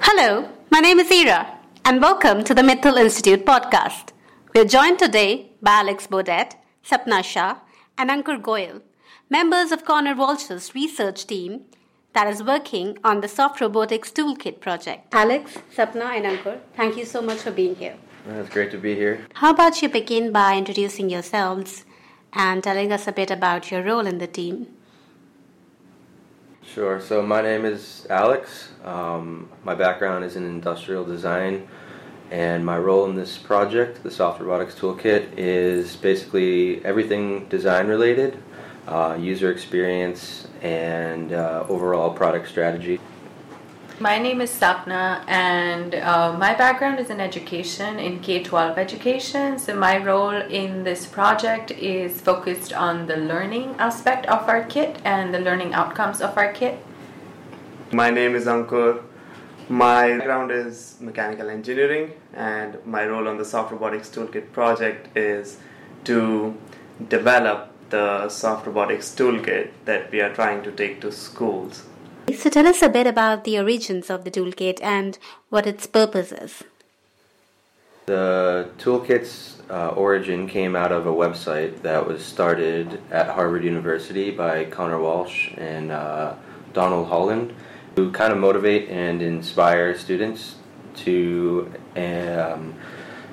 Hello, my name is Ira, and welcome to the Mittal Institute podcast. We are joined today by Alex Beaudette, Sapna Shah, and Ankur Goel, members of Conor Walsh's research team that is working on the Soft Robotics Toolkit project. Alex, Sapna, and Ankur, thank you so much for being here. It's great to be here. How about you begin by introducing yourselves and telling us a bit about your role in the team? Sure. So my name is Alex. Um, my background is in industrial design, and my role in this project, the Soft Robotics Toolkit, is basically everything design related, uh, user experience, and uh, overall product strategy. My name is Sapna, and uh, my background is in education, in K 12 education. So, my role in this project is focused on the learning aspect of our kit and the learning outcomes of our kit. My name is Ankur. My background is mechanical engineering, and my role on the Soft Robotics Toolkit project is to develop the Soft Robotics Toolkit that we are trying to take to schools. So tell us a bit about the origins of the toolkit and what its purpose is. The toolkit's uh, origin came out of a website that was started at Harvard University by Conor Walsh and uh, Donald Holland, who kind of motivate and inspire students to um,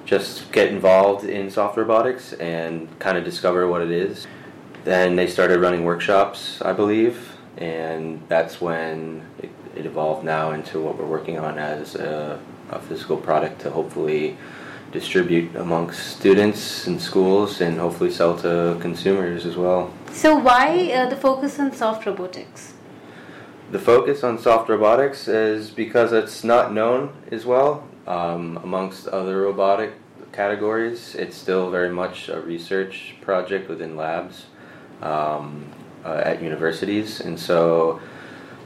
just get involved in soft robotics and kind of discover what it is. Then they started running workshops, I believe, and that's when it, it, evolved now into what we're working on as a, a, physical product to hopefully distribute amongst students and schools and hopefully sell to consumers as well. So, why uh, the focus on soft robotics? The focus on soft robotics is because it's not known as well um, amongst other robotic categories. It's still very much a research project within labs. Um, uh, at universities, and so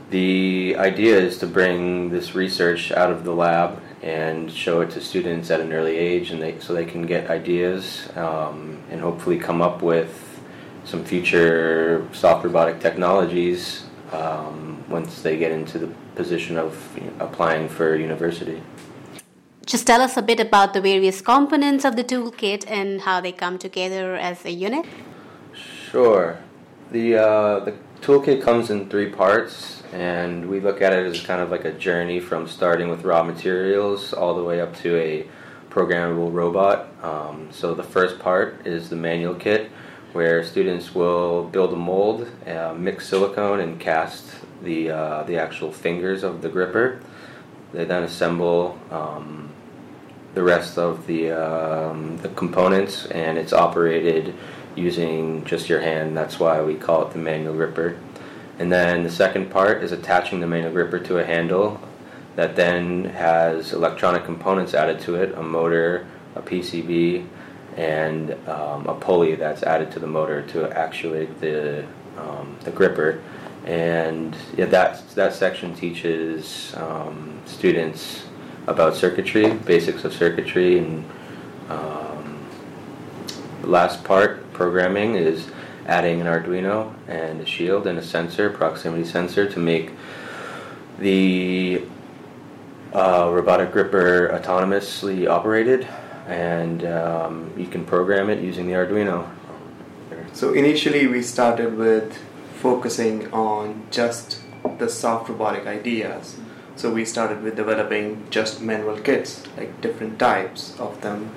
the idea is to bring this research out of the lab and show it to students at an early age, and they, so they can get ideas um, and hopefully come up with some future soft robotic technologies um, once they get into the position of you know, applying for university. Just tell us a bit about the various components of the toolkit and how they come together as a unit. Sure. The uh, the toolkit comes in three parts, and we look at it as kind of like a journey from starting with raw materials all the way up to a programmable robot. Um, so the first part is the manual kit, where students will build a mold, uh, mix silicone, and cast the uh, the actual fingers of the gripper. They then assemble um, the rest of the um, the components, and it's operated using just your hand. That's why we call it the manual gripper. And then the second part is attaching the manual gripper to a handle that then has electronic components added to it a motor, a PCB, and um, a pulley that's added to the motor to actuate the, um, the gripper. And yeah, that, that section teaches um, students about circuitry, basics of circuitry, and um, the last part programming is adding an Arduino and a shield and a sensor, proximity sensor, to make the uh, robotic gripper autonomously operated, and um, you can program it using the Arduino. So initially, we started with focusing on just the soft robotic ideas. So we started with developing just manual kits, like different types of them.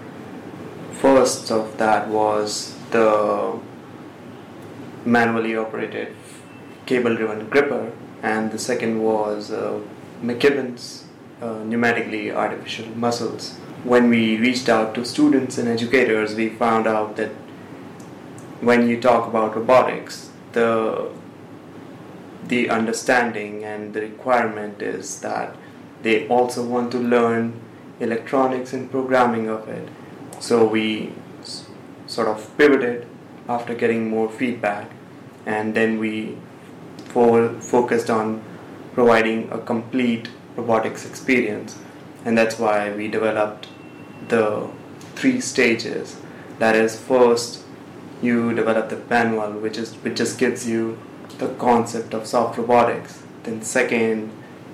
First of that was the manually operated cable driven gripper, and the second was uh, McKibben's uh, pneumatically artificial muscles. When we reached out to students and educators, we found out that when you talk about robotics, the the understanding and the requirement is that they also want to learn electronics and programming of it. So we sort of pivoted after getting more feedback, and then we fo- focused on providing a complete robotics experience, and that's why we developed the three stages. That is, first you develop the manual, which is which just gives you the concept of soft robotics. Then second,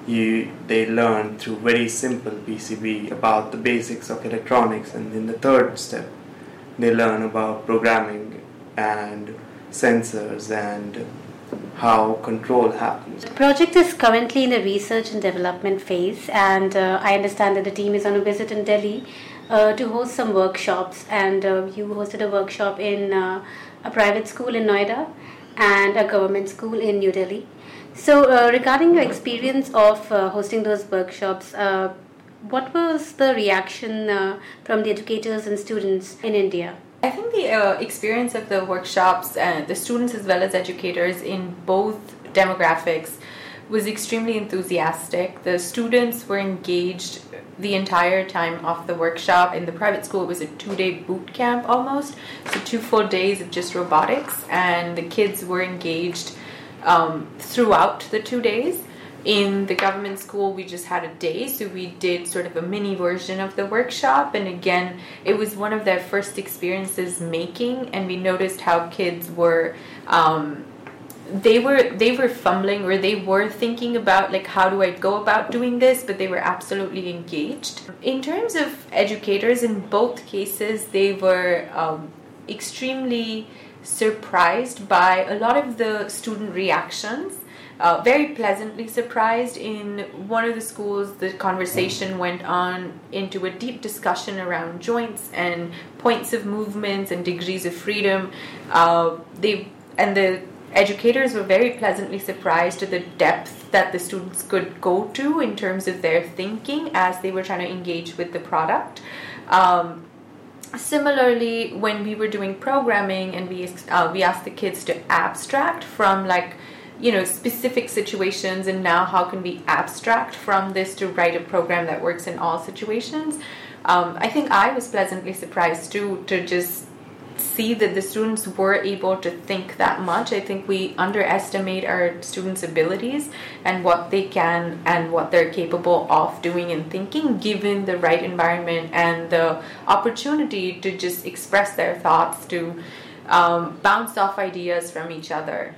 you they learn through very simple PCB about the basics of electronics, and then the third step, they learn about programming and sensors and how control happens. The project is currently in the research and development phase, and uh, I understand that the team is on a visit in Delhi uh, to host some workshops. And uh, you hosted a workshop in uh, a private school in Noida and a government school in New Delhi. So, uh, regarding your experience of uh, hosting those workshops, what was the reaction from the educators and students in India? I think the uh, experience of the workshops and the students as well as educators in both demographics was extremely enthusiastic. The students were engaged the entire time of the workshop. In the private school, it was a two day boot camp almost, so two full days of just robotics, and the kids were engaged um, throughout the two days in the government school we just had a day so we did sort of a mini version of the workshop. And again it was one of their first experiences making and we noticed how kids were um, they were they were fumbling or they were thinking about like how do I go about doing this? But they were absolutely engaged. In terms of educators in both cases they were um, extremely surprised by a lot of the student reactions uh, very pleasantly surprised. In one of the schools, the conversation went on into a deep discussion around joints and points of movements and degrees of freedom. Uh, they and the educators were very pleasantly surprised at the depth that the students could go to in terms of their thinking as they were trying to engage with the product. Um, similarly, when we were doing programming and we uh, we asked the kids to abstract from like you know specific situations and now how can we abstract from this to write a program that works in all situations. Um, i think i was pleasantly surprised too to just see that the students were able to think that much. I think we underestimate our students abilities and what they can and what they're capable of doing and thinking given the right environment and the opportunity to just express their thoughts to um, bounce off ideas from each other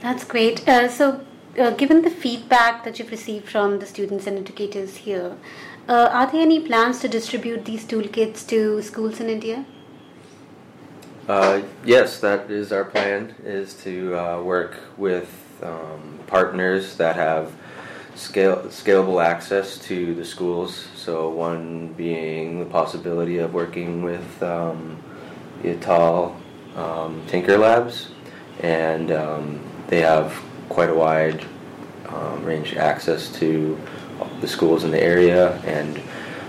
that's great. Uh, so, uh, given the feedback that you've received from the students and educators here, uh, are there any plans to distribute these toolkits to schools in India? Uh, yes, that is our plan. Is to uh, work with um, partners that have scale, scalable access to the schools. So one being the possibility of working with um, Atal um, Tinker Labs and um, they have quite a wide um, range access to the schools in the area, and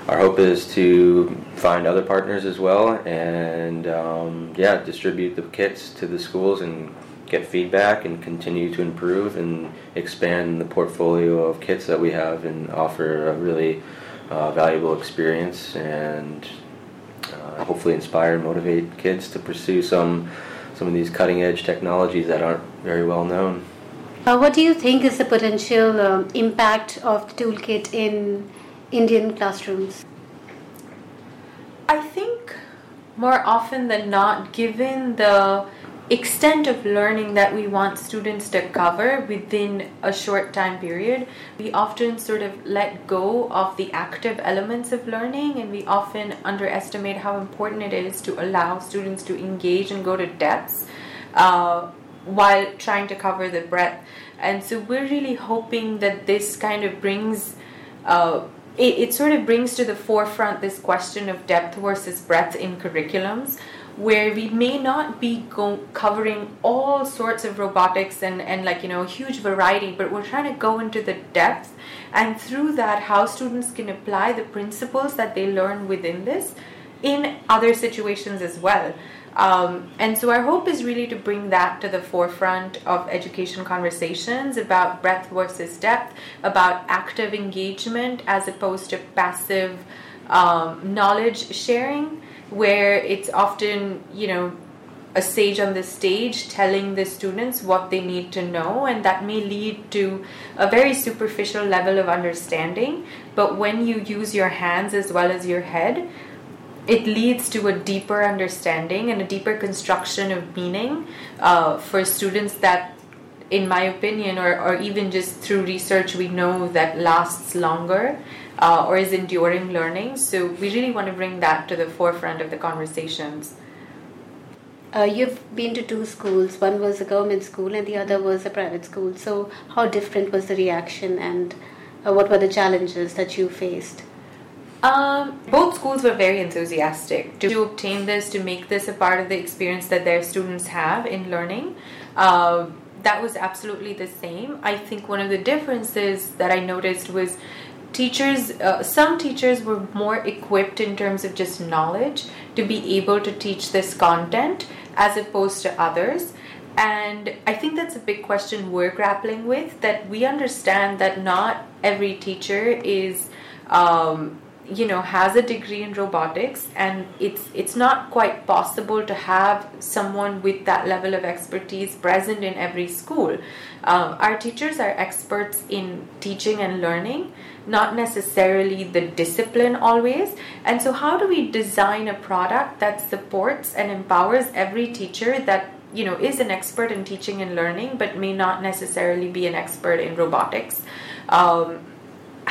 our hope is to find other partners as well, and um, yeah, distribute the kits to the schools and get feedback and continue to improve and expand the portfolio of kits that we have and offer a really uh, valuable experience and uh, hopefully inspire and motivate kids to pursue some some of these cutting edge technologies that aren't very well known. Uh, what do you think is the potential um, impact of the toolkit in Indian classrooms? I think more often than not, given the extent of learning that we want students to cover within a short time period, we often sort of let go of the active elements of learning and we often underestimate how important it is to allow students to engage and go to depths uh, while trying to cover the breadth. And so we're really hoping that this kind of brings. Uh, it, it sort of brings to the forefront this question of depth versus breadth in curriculums where we may not be go- covering all sorts of robotics and, and like you know a huge variety but we're trying to go into the depth and through that how students can apply the principles that they learn within this in other situations as well um, and so our hope is really to bring that to the forefront of education conversations about breadth versus depth about active engagement as opposed to passive um, knowledge sharing where it's often, you know, a sage on the stage telling the students what they need to know, and that may lead to a very superficial level of understanding. But when you use your hands as well as your head, it leads to a deeper understanding and a deeper construction of meaning uh, for students that in my opinion, or, or even just through research, we know that lasts longer uh, or is enduring learning. So we really want to bring that to the forefront of the conversations. Uh, you've been to two schools. One was a government school, and the other was a private school. So, how different was the reaction, and uh, what were the challenges that you faced? Um, both schools were very enthusiastic to obtain this, to make this a part of the experience that their students have in learning. Uh, that was absolutely the same. I think one of the differences that I noticed was teachers uh, some teachers were more equipped in terms of just knowledge to be able to teach this content as opposed to others and i think that's a big question we're grappling with that we understand that not every teacher is um, you know has a degree in robotics and it's it's not quite possible to have someone with that level of expertise present in every school. Um, our teachers are experts in teaching and learning not necessarily the discipline always. And so how do we design a product that supports and empowers every teacher that you know is an expert in teaching and learning but may not necessarily be an expert in robotics? Um,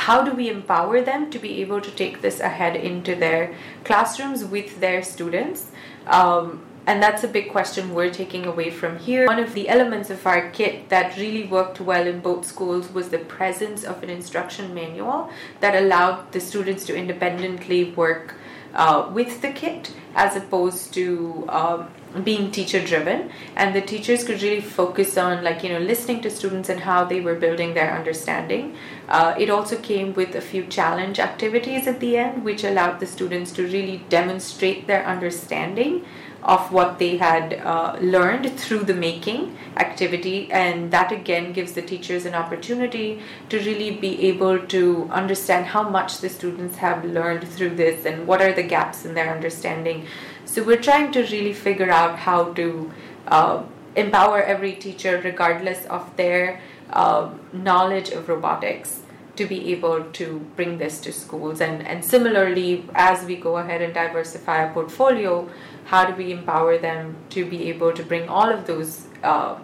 how do we empower them to be able to take this ahead into their classrooms with their students? Um, and that's a big question we're taking away from here. One of the elements of our kit that really worked well in both schools was the presence of an instruction manual that allowed the students to independently work uh, with the kit as opposed to um, being teacher driven and the teachers could really focus on like you know listening to students and how they were building their understanding. Uh, it also came with a few challenge activities at the end which allowed the students to really demonstrate their understanding of what they had uh, learned through the making activity. And that again gives the teachers an opportunity to really be able to understand how much the students have learned through this and what are the gaps in their understanding. So we're trying to really figure out how to uh, empower every teacher regardless of their uh, knowledge of robotics to be able to bring this to schools. And, and similarly as we go ahead and diversify our portfolio how do we empower them to be able to bring all of those uh,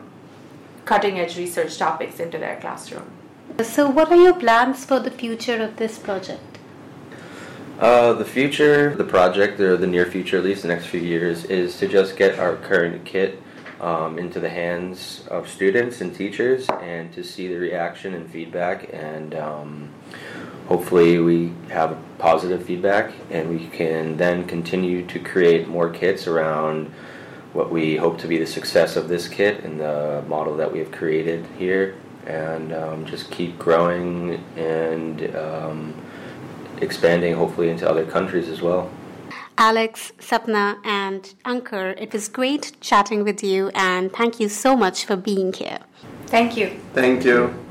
cutting edge research topics into their classroom. So, what are your plans for the future of this project? Uh, the future, the project, or the near future, at least the next few years, is to just get our current kit um, into the hands of students and teachers and to see the reaction and feedback and um, hopefully we have positive feedback and we can then continue to create more kits around what we hope to be the success of this kit and the model that we have created here and um, just keep growing and um, expanding hopefully into other countries as well. Alex, Sapna, and Ankur, it was great chatting with you and thank you so much for being here. Thank you. Thank you.